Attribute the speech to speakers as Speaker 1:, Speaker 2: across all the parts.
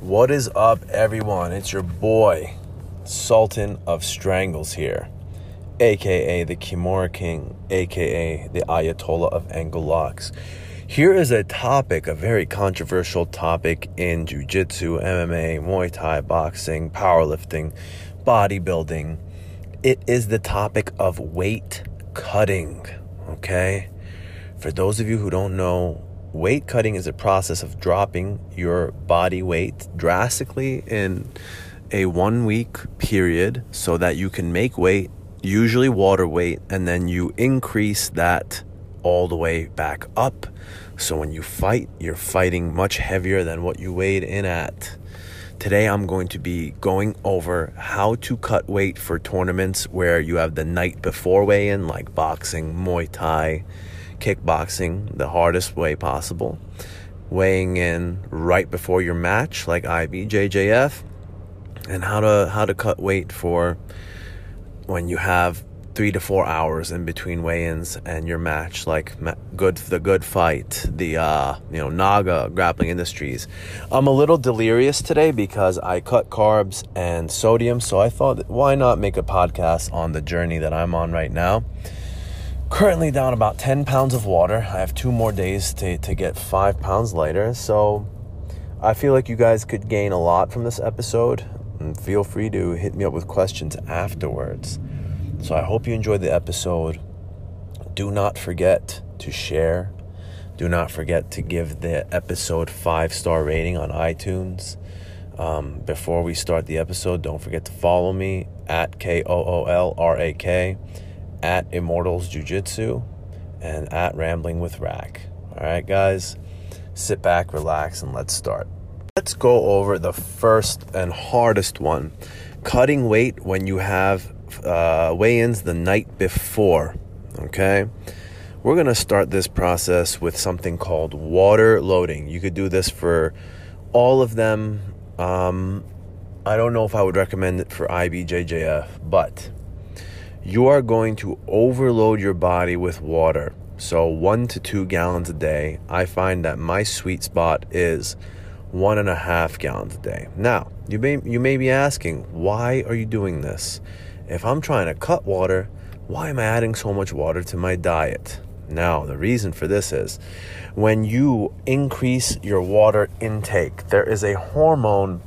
Speaker 1: What is up, everyone? It's your boy, Sultan of Strangles here, aka the Kimura King, aka the Ayatollah of Ankle Locks. Here is a topic, a very controversial topic in Jiu Jitsu, MMA, Muay Thai, boxing, powerlifting, bodybuilding. It is the topic of weight cutting, okay? For those of you who don't know, weight cutting is a process of dropping your body weight drastically in a one week period so that you can make weight, usually water weight, and then you increase that all the way back up. So when you fight, you're fighting much heavier than what you weighed in at. Today, I'm going to be going over how to cut weight for tournaments where you have the night before weigh in, like boxing, Muay Thai kickboxing the hardest way possible, weighing in right before your match like IBJJF, and how to how to cut weight for when you have three to four hours in between weigh-ins and your match, like good the good fight, the uh, you know Naga Grappling Industries. I'm a little delirious today because I cut carbs and sodium, so I thought why not make a podcast on the journey that I'm on right now currently down about 10 pounds of water. I have two more days to, to get five pounds lighter. So I feel like you guys could gain a lot from this episode. And feel free to hit me up with questions afterwards. So I hope you enjoyed the episode. Do not forget to share. Do not forget to give the episode five star rating on iTunes. Um, before we start the episode, don't forget to follow me at K O O L R A K at Immortals Jiu Jitsu and at Rambling with Rack. All right, guys, sit back, relax, and let's start. Let's go over the first and hardest one cutting weight when you have uh, weigh ins the night before. Okay? We're to start this process with something called water loading. You could do this for all of them. Um, I don't know if I would recommend it for IBJJF, but you are going to overload your body with water. So, one to two gallons a day. I find that my sweet spot is one and a half gallons a day. Now, you may, you may be asking, why are you doing this? If I'm trying to cut water, why am I adding so much water to my diet? Now, the reason for this is when you increase your water intake, there is a hormone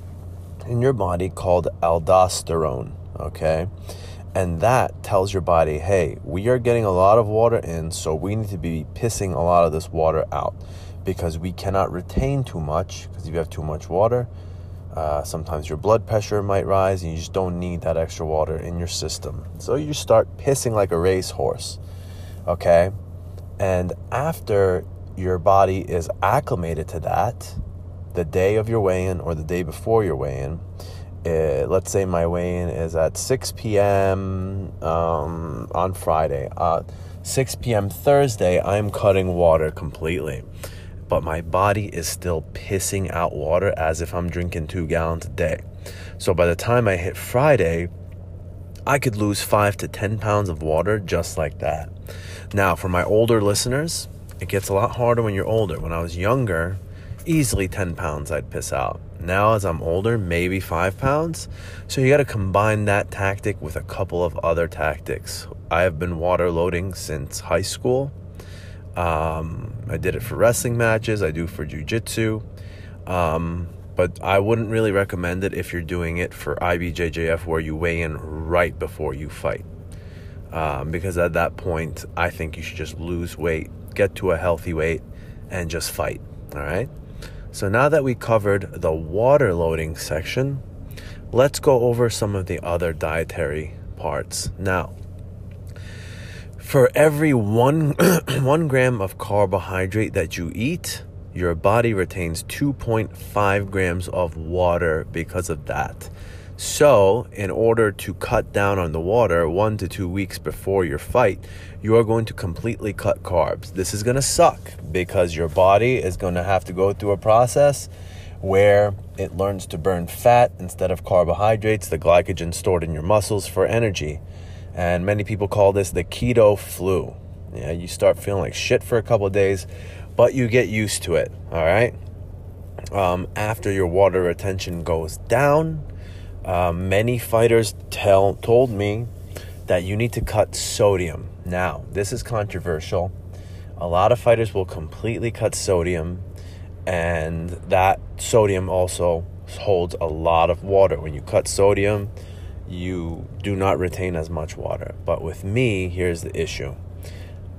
Speaker 1: in your body called aldosterone, okay? And that tells your body, hey, we are getting a lot of water in, so we need to be pissing a lot of this water out because we cannot retain too much. Because if you have too much water, uh, sometimes your blood pressure might rise and you just don't need that extra water in your system. So you start pissing like a racehorse, okay? And after your body is acclimated to that, the day of your weigh in or the day before your weigh in, uh, let's say my weigh-in is at 6 p.m. Um, on Friday. Uh, 6 p.m. Thursday, I'm cutting water completely. But my body is still pissing out water as if I'm drinking two gallons a day. So by the time I hit Friday, I could lose five to 10 pounds of water just like that. Now, for my older listeners, it gets a lot harder when you're older. When I was younger, easily 10 pounds I'd piss out. Now, as I'm older, maybe five pounds. So you got to combine that tactic with a couple of other tactics. I have been water loading since high school. Um, I did it for wrestling matches, I do for jujitsu. Um, but I wouldn't really recommend it if you're doing it for IBJJF where you weigh in right before you fight. Um, because at that point, I think you should just lose weight, get to a healthy weight, and just fight. All right. So now that we covered the water loading section, let's go over some of the other dietary parts. Now, for every one, one gram of carbohydrate that you eat, your body retains 2.5 grams of water because of that. So, in order to cut down on the water one to two weeks before your fight, you are going to completely cut carbs. This is going to suck because your body is going to have to go through a process where it learns to burn fat instead of carbohydrates, the glycogen stored in your muscles for energy. And many people call this the keto flu. Yeah, you start feeling like shit for a couple days, but you get used to it, all right? um, after your water retention goes down. Uh, many fighters tell told me that you need to cut sodium. Now, this is controversial. A lot of fighters will completely cut sodium, and that sodium also holds a lot of water. When you cut sodium, you do not retain as much water. But with me, here's the issue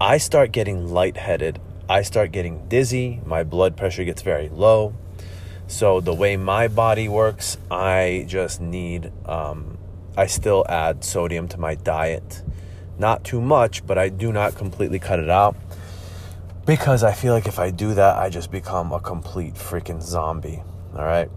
Speaker 1: I start getting lightheaded, I start getting dizzy, my blood pressure gets very low. So, the way my body works, I just need, um, I still add sodium to my diet. Not too much, but I do not completely cut it out because I feel like if I do that, I just become a complete freaking zombie. All right.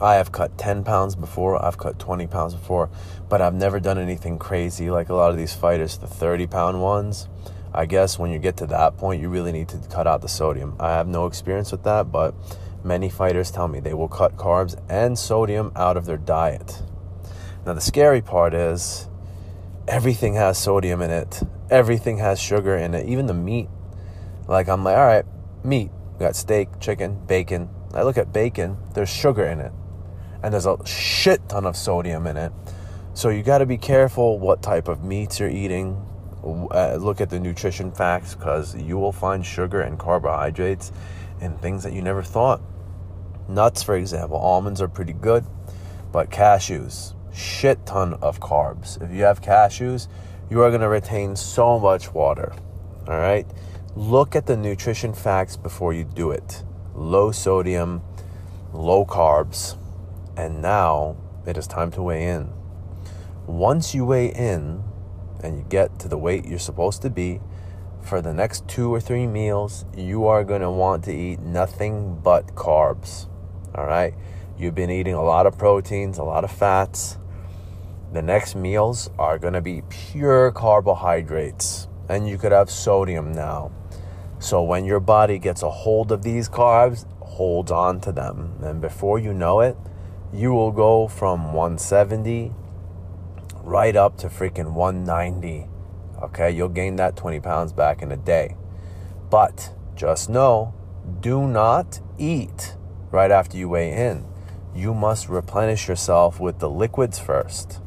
Speaker 1: I have cut 10 pounds before, I've cut 20 pounds before, but I've never done anything crazy like a lot of these fighters, the 30 pound ones. I guess when you get to that point, you really need to cut out the sodium. I have no experience with that, but many fighters tell me they will cut carbs and sodium out of their diet. Now, the scary part is everything has sodium in it, everything has sugar in it, even the meat. Like, I'm like, all right, meat. We got steak, chicken, bacon. I look at bacon, there's sugar in it and there's a shit ton of sodium in it. So you got to be careful what type of meats you're eating. Uh, look at the nutrition facts because you will find sugar and carbohydrates in things that you never thought. Nuts, for example, almonds are pretty good, but cashews, shit ton of carbs. If you have cashews, you are going to retain so much water. All right? Look at the nutrition facts before you do it. Low sodium, low carbs, and now it is time to weigh in. Once you weigh in and you get to the weight you're supposed to be, for the next two or three meals, you are going to want to eat nothing but carbs. All right? You've been eating a lot of proteins, a lot of fats. The next meals are going to be pure carbohydrates, and you could have sodium now. So when your body gets a hold of these carbs, hold on to them. And before you know it, you will go from 170 right up to freaking 190. Okay, you'll gain that 20 pounds back in a day. But just know do not eat right after you weigh in. You must replenish yourself with the liquids first.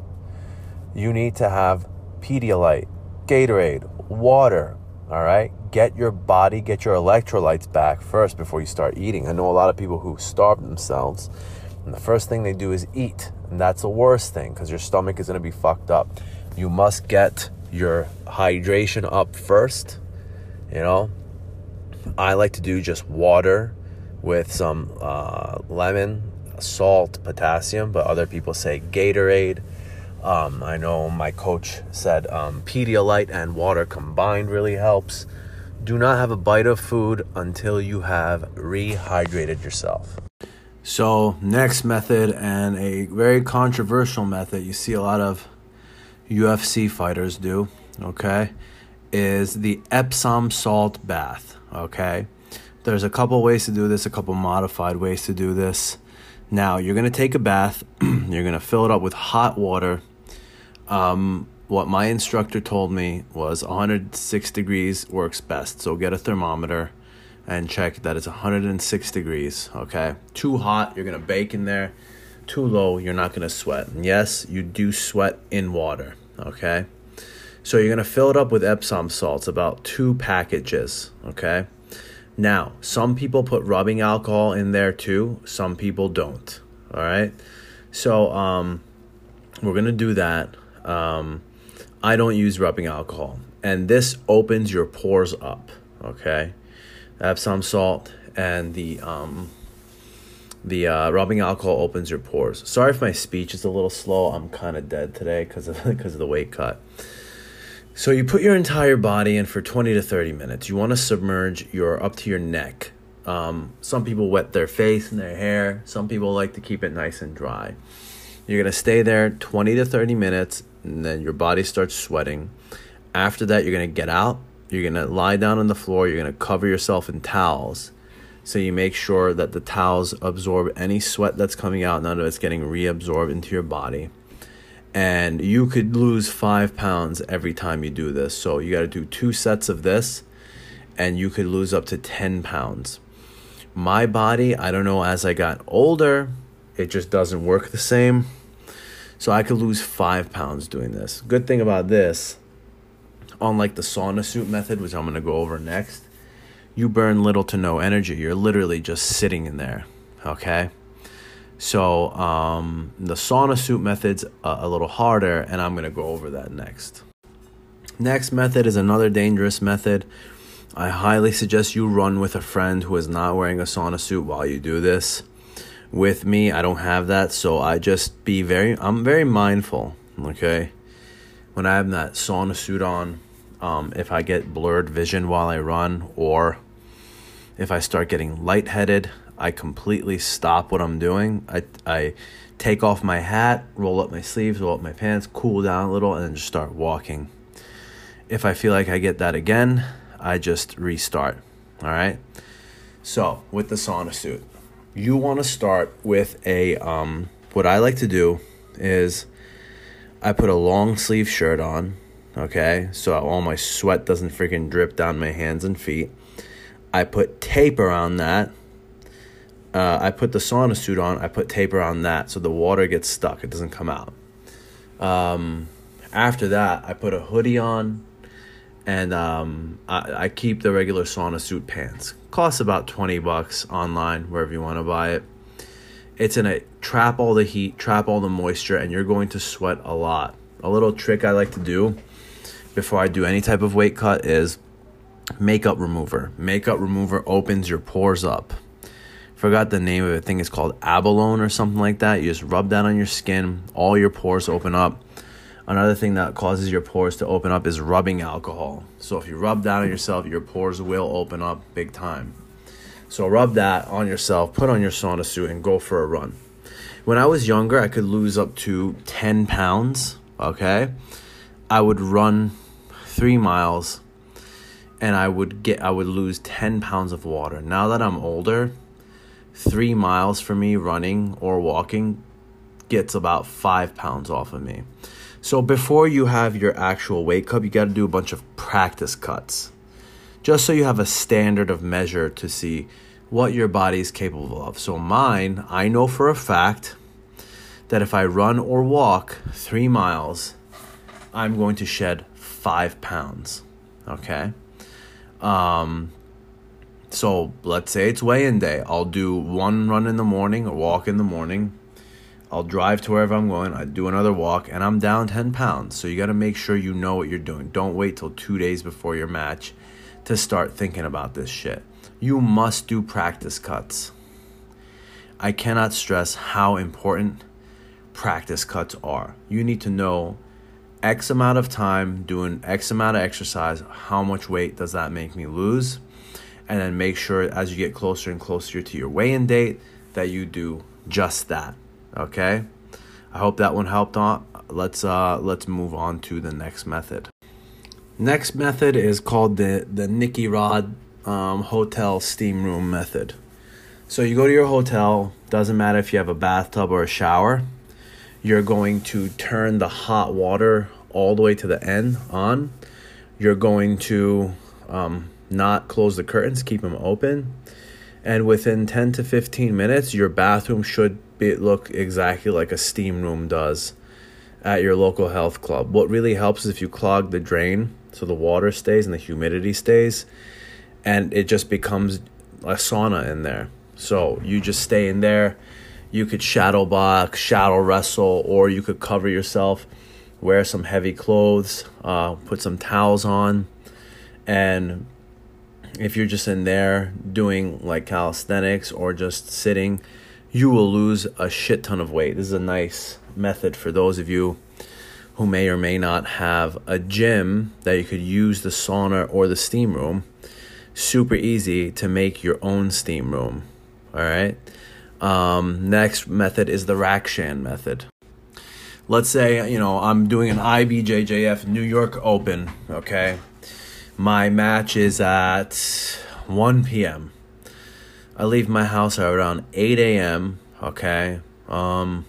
Speaker 1: You need to have Pedialyte, Gatorade, water. All right, get your body, get your electrolytes back first before you start eating. I know a lot of people who starve themselves and the first thing they do is eat. And that's the worst thing because your stomach is going to be fucked up. You must get your hydration up first. You know, I like to do just water with some uh, lemon, salt, potassium, but other people say Gatorade. Um, I know my coach said um, Pedialyte and water combined really helps. Do not have a bite of food until you have rehydrated yourself. So, next method, and a very controversial method you see a lot of UFC fighters do, okay, is the Epsom salt bath, okay? There's a couple ways to do this, a couple modified ways to do this. Now, you're going to take a bath, you're going to fill it up with hot water. Um, what my instructor told me was 106 degrees works best. So, get a thermometer and check that it's 106 degrees. Okay, too hot, you're gonna bake in there. Too low, you're not gonna sweat. And yes, you do sweat in water. Okay, so you're gonna fill it up with Epsom salts, about two packages. Okay, now some people put rubbing alcohol in there too. Some people don't. All right, so um, we're gonna do that. Um, I don't use rubbing alcohol, and this opens your pores up. Okay Epsom salt and the um, the uh, rubbing alcohol opens your pores. Sorry if my speech is a little slow. I'm kind of dead today because of because of the weight cut. So you put your entire body in for 20 to 30 minutes. You want to submerge your up to your neck. Um, some people wet their face and their hair. Some people like to keep it nice and dry. You're gonna stay there 20 to 30 minutes, and then your body starts sweating. After that, you're gonna get out you're going to lie down on the floor. You're going to cover yourself in towels. So you make sure that the towels absorb any sweat that's coming out, none of it's getting reabsorbed into your body. And you could lose five pounds every time you do this. So you got to do two sets of this, and you could lose up to 10 pounds. my body, I don't know, as I got older, it just doesn't work the same. So I could lose five pounds doing this. Good thing about this, unlike the sauna suit method, which I'm going to go over next, you burn little to no energy. You're literally just sitting in there. Okay. So um, the sauna suit method's a, a little harder, and I'm to go over that next. Next method is another dangerous method. I highly suggest you run with a friend who is not wearing a sauna suit while you do this. With me, I don't have that, so I just be very I'm very mindful, okay? When I have that sauna suit on, um, if I get blurred vision while I run or if I start getting lightheaded, I completely stop what I'm doing. I, I take off my hat, roll up my sleeves, roll up my pants, cool down a little, and then just start walking. If I feel like I get that again, I just restart. All right. So with the sauna suit, you want to start with a um, what I like to do is I put a long sleeve shirt on. Okay, so all my sweat doesn't freaking drip down my hands and feet. I put tape around that uh, I put the sauna suit on. I put tape around that so the water gets stuck. It doesn't come out. Um, after that, I put a hoodie on, and um, I, I keep the regular sauna suit pants. Costs about twenty bucks online wherever you want to buy it. It's gonna trap all the heat, trap all the moisture, and you're going to sweat a lot. A little trick I like to do before I do any type of weight cut is makeup remover. Makeup remover opens your pores up forgot the name of it. I think it's called abalone or something like that. You just rub that on your skin, all your pores open up. Another thing that causes your pores to open up is rubbing alcohol. So if you rub that on yourself, your pores will open up big time. So rub that on yourself, put on your sauna suit, and go for a run. When I was younger, I could lose up to 10 pounds. Okay. I would run three miles and I would get I would lose 10 pounds of water. Now that I'm older, three miles for me running or walking gets about five pounds off of me. So before you have your actual weight cut, you got to do a bunch of practice cuts. Just so you have a standard of measure to see what your body is capable of. So mine, I know for a fact that if I run or walk three miles, I'm going to shed five pounds. Okay. Um, so let's say it's weigh in day. I'll do one run in the morning or walk in the morning. I'll drive to wherever I'm going. I do another walk, and I'm down 10 pounds. So you got to make sure you know what you're doing. Don't wait till two days before your match to start thinking about this shit. You must do practice cuts. I cannot stress how important practice cuts are. You need to know X amount of time doing X amount of exercise. How much weight does that make me lose? And then make sure as you get closer and closer to your weigh-in date that you do just that. Okay? I hope that one helped on. Let's uh let's move on to the next method. Next method is called the the Nicky Rod um, hotel steam room method. So you go to your hotel, doesn't matter if you have a bathtub or a shower. You're going to turn the hot water all the way to the end on. You're going to um, not close the curtains, keep them open. And within 10 to 15 minutes, your bathroom should be, look exactly like a steam room does at your local health club. What really helps is if you clog the drain so the water stays and the humidity stays, and it just becomes a sauna in there. So you just stay in there. You could shadow box, shadow wrestle, or you could cover yourself, wear some heavy clothes, uh, put some towels on, and if you're just in there doing like calisthenics or just sitting, you will lose a shit ton of weight. This is a nice method for those of you who may or may not have a gym that you could use the sauna or the steam room. Super easy to make your own steam room. All right. Um, next method is the Rakshan method. Let's say, you know, I'm doing an IBJJF New York Open, okay? My match is at 1 p.m. I leave my house around 8 a.m. Okay. Um,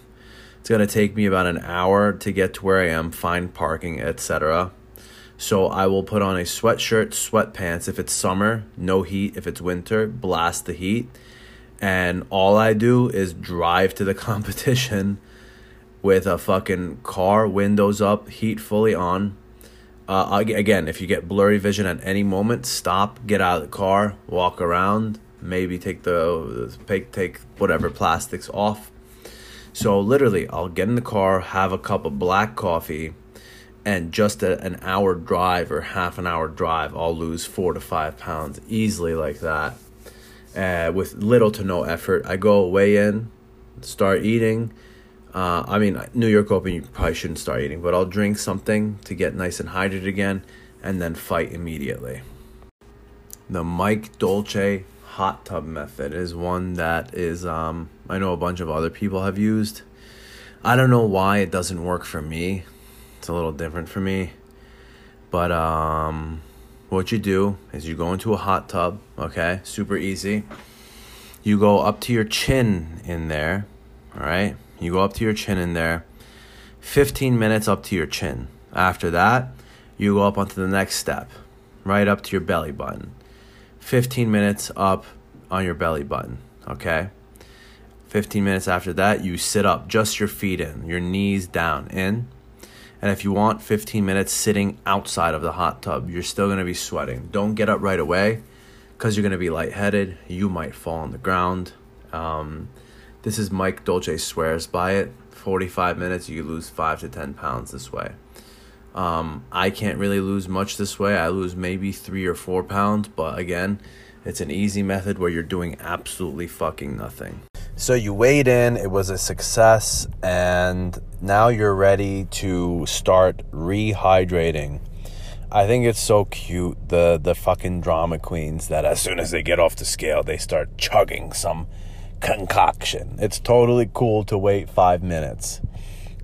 Speaker 1: it's gonna take me about an hour to get to where I am, find parking, etc. So I will put on a sweatshirt, sweatpants if it's summer, no heat. If it's winter, blast the heat, and all I do is drive to the competition with a fucking car, windows up, heat fully on. Uh, again, if you get blurry vision at any moment, stop, get out of the car, walk around, maybe take the take take whatever plastics off. So literally, I'll get in the car, have a cup of black coffee, and just a, an hour drive or half an hour drive, I'll lose four to five pounds easily like that uh, with little to no effort. I go weigh in, start eating. Uh, I mean, New York Open, you probably shouldn't start eating, but I'll drink something to get nice and hydrated again and then fight immediately. The Mike Dolce hot tub method is one that is, um, I know a bunch of other people have used. I don't know why it doesn't work for me. It's a little different for me. But um, what you do is you go into a hot tub, okay? Super easy. You go up to your chin in there, all right? You go up to your chin in there. 15 minutes up to your chin. After that, you go up onto the next step, right up to your belly button. 15 minutes up on your belly button, okay? 15 minutes after that, you sit up, just your feet in, your knees down, in. And if you want 15 minutes sitting outside of the hot tub, you're still to be sweating. Don't get up right away because you're to be lightheaded. You might fall on the ground. Um, this is Mike Dolce swears by it. 45 minutes, you lose 5 to 10 pounds this way. Um, I can't really lose much this way. I lose maybe 3 or 4 pounds, but again, it's an easy method where you're doing absolutely fucking nothing. So you weighed in, it was a success, and now you're ready to start rehydrating. I think it's so cute the the fucking drama queens that as soon as they get off the scale they start chugging some concoction. It's totally cool to wait five minutes.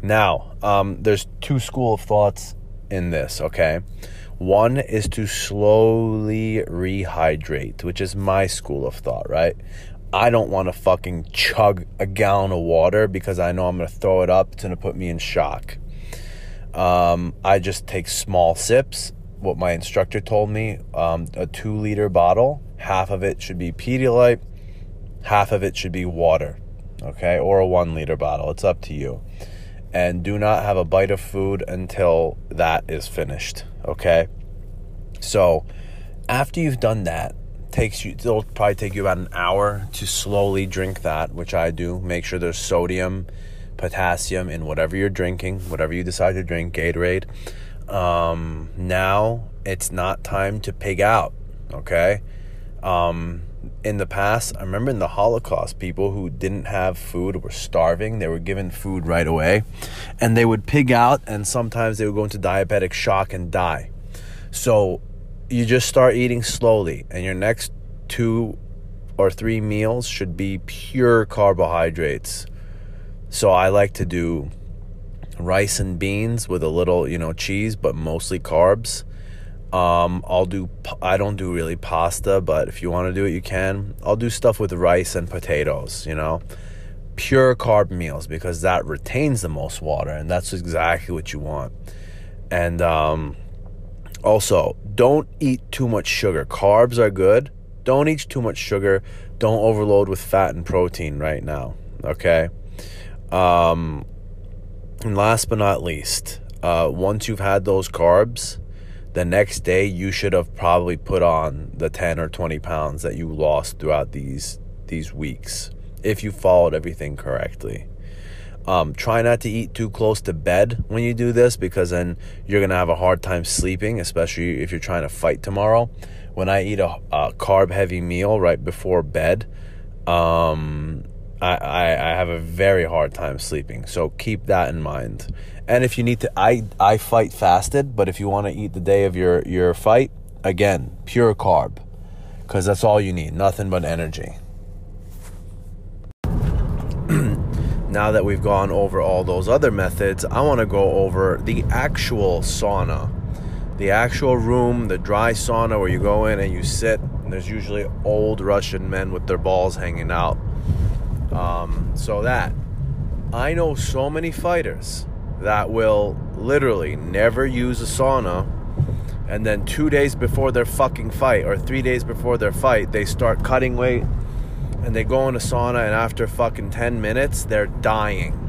Speaker 1: Now, um, there's two school of thoughts in this. Okay, one is to slowly rehydrate, which is my school of thought. Right, I don't want to fucking chug a gallon of water because I know I'm going to throw it up. It's going to put me in shock. Um, I just take small sips. What my instructor told me um, a two liter bottle, half of it should be Pedialyte, half of it should be water, okay, or a one liter bottle. It's up to you. And do not have a bite of food until that is finished, okay? So, after you've done that, takes you it'll probably take you about an hour to slowly drink that which i do make sure there's sodium potassium in whatever you're drinking whatever you decide to drink gatorade um, now it's not time to pig out okay um, in the past i remember in the holocaust people who didn't have food were starving they were given food right away and they would pig out and sometimes they would go into diabetic shock and die so you just start eating slowly, and your next two or three meals should be pure carbohydrates. So I like to do rice and beans with a little, you know, cheese, but mostly carbs. Um, I'll do. I don't do really pasta, but if you want to do it, you can. I'll do stuff with rice and potatoes. You know, pure carb meals because that retains the most water, and that's exactly what you want. And um, also, don't eat too much sugar. Carbs are good. Don't eat too much sugar. Don't overload with fat and protein right now. Okay. Um, and last but not least, uh, once you've had those carbs, the next day you should have probably put on the 10 or 20 pounds that you lost throughout these these weeks if you followed everything correctly. Um, try not to eat too close to bed when you do this because then you're to have a hard time sleeping, especially if you're trying to fight tomorrow. When I eat a, a carb heavy meal right before bed, um, I, I, I have a very hard time sleeping. So keep that in mind. And if you need to, I, I fight fasted, but if you want to eat the day of your, your fight, again, pure carb because that's all you need, nothing but energy. now that we've gone over all those other methods, I want to go over the actual sauna. The actual room, the dry sauna where you go in and you sit, and there's usually old Russian men with their balls hanging out. Um, so that I know so many fighters that will literally never use a sauna, and then two days before their fucking fight or three days before their fight, they start cutting weight and they go in a sauna and after fucking 10 minutes they're dying.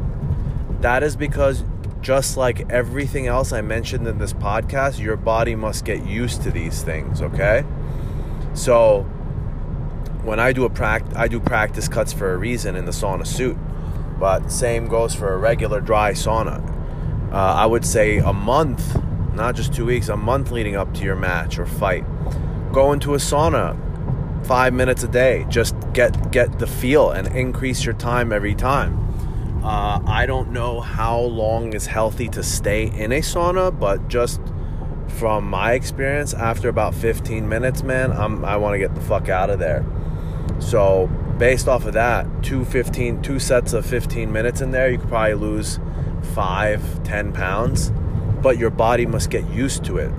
Speaker 1: That is because just like everything else I mentioned in this podcast, your body must get used to these things, okay? So when I do a practice, I do practice cuts for a reason in the sauna suit. But same goes for a regular dry sauna. Uh, I would say a month, not just two weeks, a month leading up to your match or fight. Go into a sauna five minutes a day. Just get get the feel and increase your time every time. Uh, I don't know how long is healthy to stay in a sauna, but just from my experience, after about 15 minutes, man, I'm, I want to get the fuck out of there. So, based off of that, two 15, two sets of 15 minutes in there, you could probably lose five, 10 pounds, but your body must get used to it.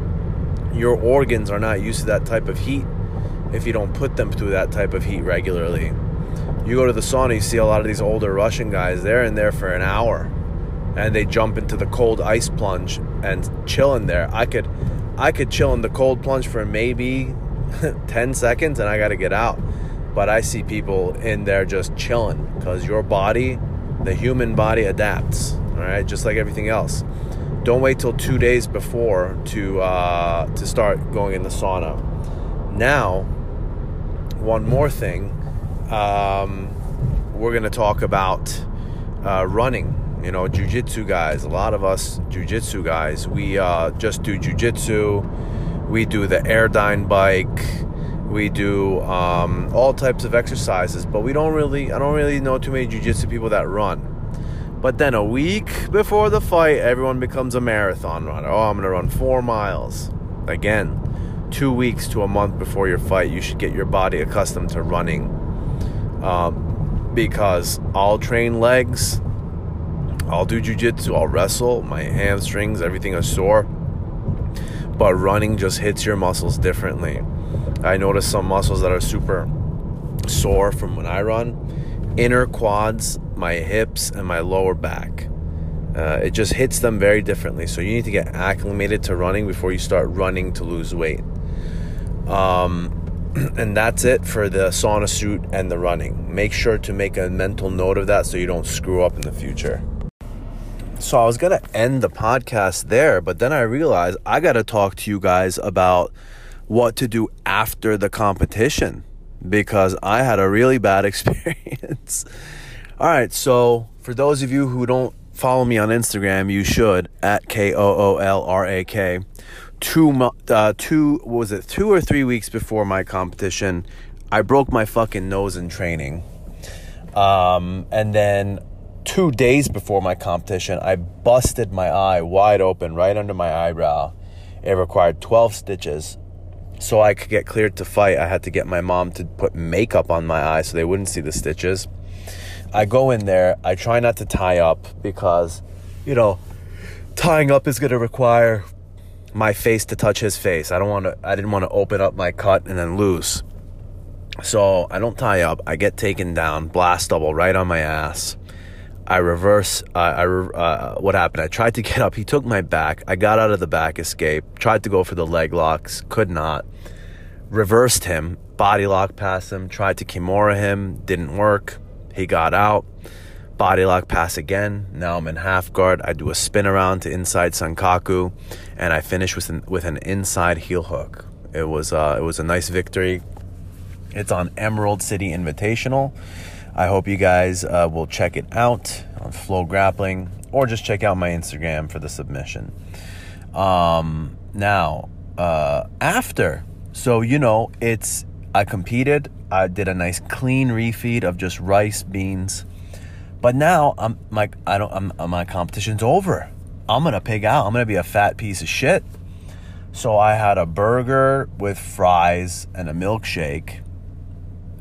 Speaker 1: Your organs are not used to that type of heat if you don't put them through that type of heat regularly. You go to the sauna, you see a lot of these older Russian guys, they're in there for an hour and they jump into the cold ice plunge and chill in there. I could I could chill in the cold plunge for maybe 10 seconds and I got to get out. But I see people in there just chilling because your body, the human body adapts, all right, just like everything else. Don't wait till two days before to uh, to start going in the sauna. Now, one more thing um, we're going to talk about uh, running. You know, jujitsu guys. A lot of us jujitsu guys, we uh, just do jujitsu. We do the Airdyne bike. We do um, all types of exercises, but we don't really. I don't really know too many jujitsu people that run. But then a week before the fight, everyone becomes a marathon runner. Oh, I'm going to run four miles. Again, two weeks to a month before your fight, you should get your body accustomed to running um, because I'll train legs, I'll do jujitsu, I'll wrestle, my hamstrings, everything is sore. But running just hits your muscles differently. I notice some muscles that are super sore from when I run inner quads, my hips, and my lower back. Uh, it just hits them very differently. So you need to get acclimated to running before you start running to lose weight. Um, and that's it for the sauna suit and the running. Make sure to make a mental note of that so you don't screw up in the future. So I was going to end the podcast there, but then I realized I got to talk to you guys about what to do after the competition because I had a really bad experience. All right, so for those of you who don't follow me on Instagram, you should at K O O L R A K two uh, two was it two or three weeks before my competition, I broke my fucking nose in training, um, and then two days before my competition, I busted my eye wide open right under my eyebrow. It required twelve stitches. So I could get cleared to fight, I had to get my mom to put makeup on my eye so they wouldn't see the stitches. I go in there, I try not to tie up because, you know, tying up is going to require my face to touch his face. I don't want to. I didn't want to open up my cut and then lose. So I don't tie up. I get taken down, blast double right on my ass. I reverse. I uh, what happened? I tried to get up. He took my back. I got out of the back escape. Tried to go for the leg locks. Could not. Reversed him. Body lock past him. Tried to kimura him. Didn't work. He got out body lock pass again. Now I'm in half guard. I do a spin around to inside Sankaku, and I finish with an, with an inside heel hook. It was uh, it was a nice victory. It's on Emerald City Invitational. I hope you guys uh, will check it out on FloGrappling, or just check out my Instagram for the submission. Um, now, uh, after, so you know, it's I competed. I did a nice clean refeed of just rice, beans, but now I'm my I don't I'm, my competition's over. I'm gonna pig out. I'm gonna be a fat piece of shit. So I had a burger with fries and a milkshake.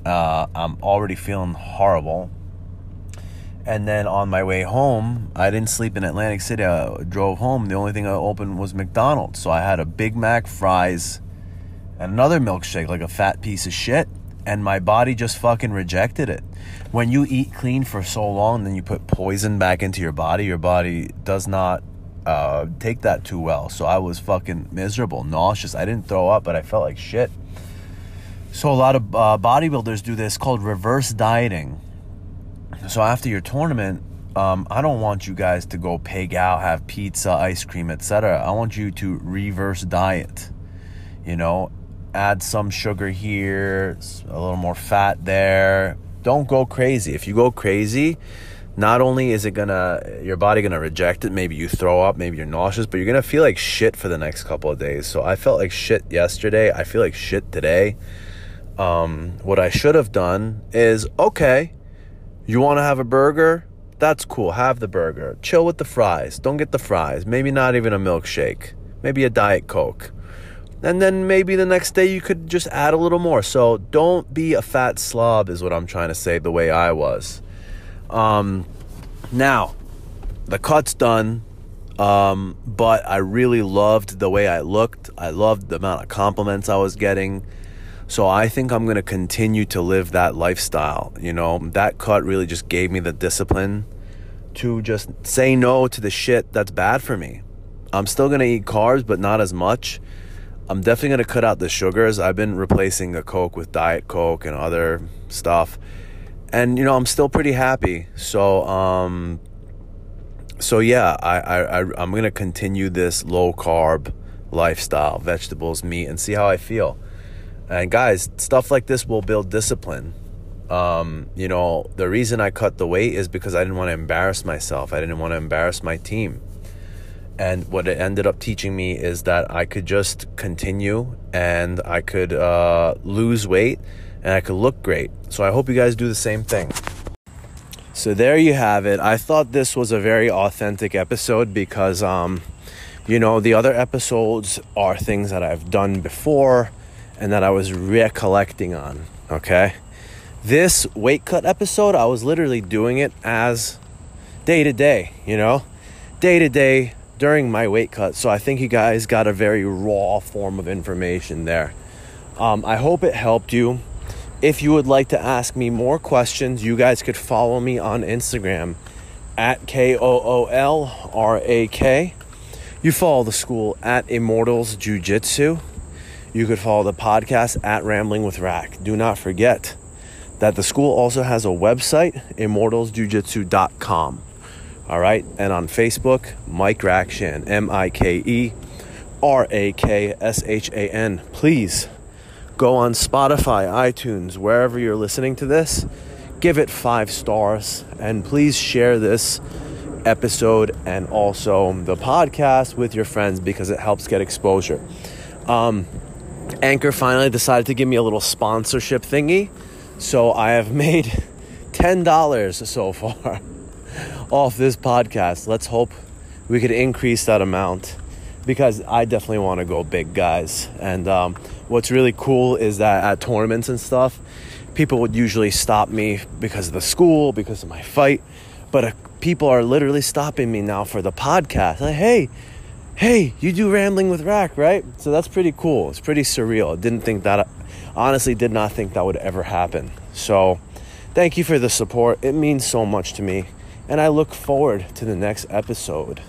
Speaker 1: Uh, I'm already feeling horrible. And then on my way home, I didn't sleep in Atlantic City. I drove home. The only thing I opened was McDonald's. So I had a Big Mac, fries, and another milkshake like a fat piece of shit and my body just fucking rejected it. When you eat clean for so long, then you put poison back into your body, your body does not uh, take that too well. So I was fucking miserable, nauseous. I didn't throw up, but I felt like shit. So a lot of uh, bodybuilders do this called reverse dieting. So after your tournament, um, I don't want you guys to go pig out, have pizza, ice cream, etc. I want you to reverse diet. You know, add some sugar here, a little more fat there. Don't go crazy. If you go crazy, not only is it gonna your body gonna reject it maybe you throw up maybe you're nauseous but you're gonna feel like shit for the next couple of days so i felt like shit yesterday i feel like shit today um, what i should have done is okay you want to have a burger? That's cool have the burger. Chill with the fries don't get the fries. Maybe not even a milkshake maybe a diet coke. And then maybe the next day you could just add a little more. So don't be a fat slob is what i'm trying to say the way i was. Um, now, the cut's done, um, but I really loved the way I looked. I loved the amount of compliments I was getting. So I think I'm going to continue to live that lifestyle. You know, that cut really just gave me the discipline to just say no to the shit that's bad for me. I'm still going to eat carbs, but not as much. I'm definitely going to cut out the sugars. I've been replacing the Coke with Diet Coke and other stuff and you know I'm still pretty happy. So um, so yeah, I, I, I I'm gonna continue this low carb lifestyle, vegetables, meat, and see how I feel. And guys, stuff like this will build discipline. Um, you know, the reason I cut the weight is because I didn't want to embarrass myself. I didn't want to embarrass my team. And what it ended up teaching me is that I could just continue and I could uh, lose weight and I could look great. So I hope you guys do the same thing. So there you have it. I thought this was a very authentic episode because, um, you know, the other episodes are things that I've done before and that I was recollecting on. Okay. This weight cut episode, I was literally doing it as day to day, you know, day to day during my weight cut. So I think you guys got a very raw form of information there. Um, I hope it helped you. If you would like to ask me more questions, you guys could follow me on Instagram at K O O L R A K. You follow the school at Immortals Jiu Jitsu. You could follow the podcast at Rambling with Rack. Do not forget that the school also has a website, immortalsjujitsu.com. All right, and on Facebook, Mike Rakshan, M I K E R A K S H A N. Please go on Spotify, iTunes, wherever you're listening to this, give it five stars, and please share this episode and also the podcast with your friends because it helps get exposure. Um, Anchor finally decided to give me a little sponsorship thingy, so I have made $10 so far off this podcast. Let's hope we could increase that amount because I definitely want to go big, guys. And um, what's really cool is that at tournaments and stuff, people would usually stop me because of the school, because of my fight. But uh, people are literally stopping me now for the podcast. Like, hey, hey, you do Rambling with Rack, right? So that's pretty cool. It's pretty surreal. I didn't think that, honestly, did not think that would ever happen. So thank you for the support. It means so much to me. And I look forward to the next episode.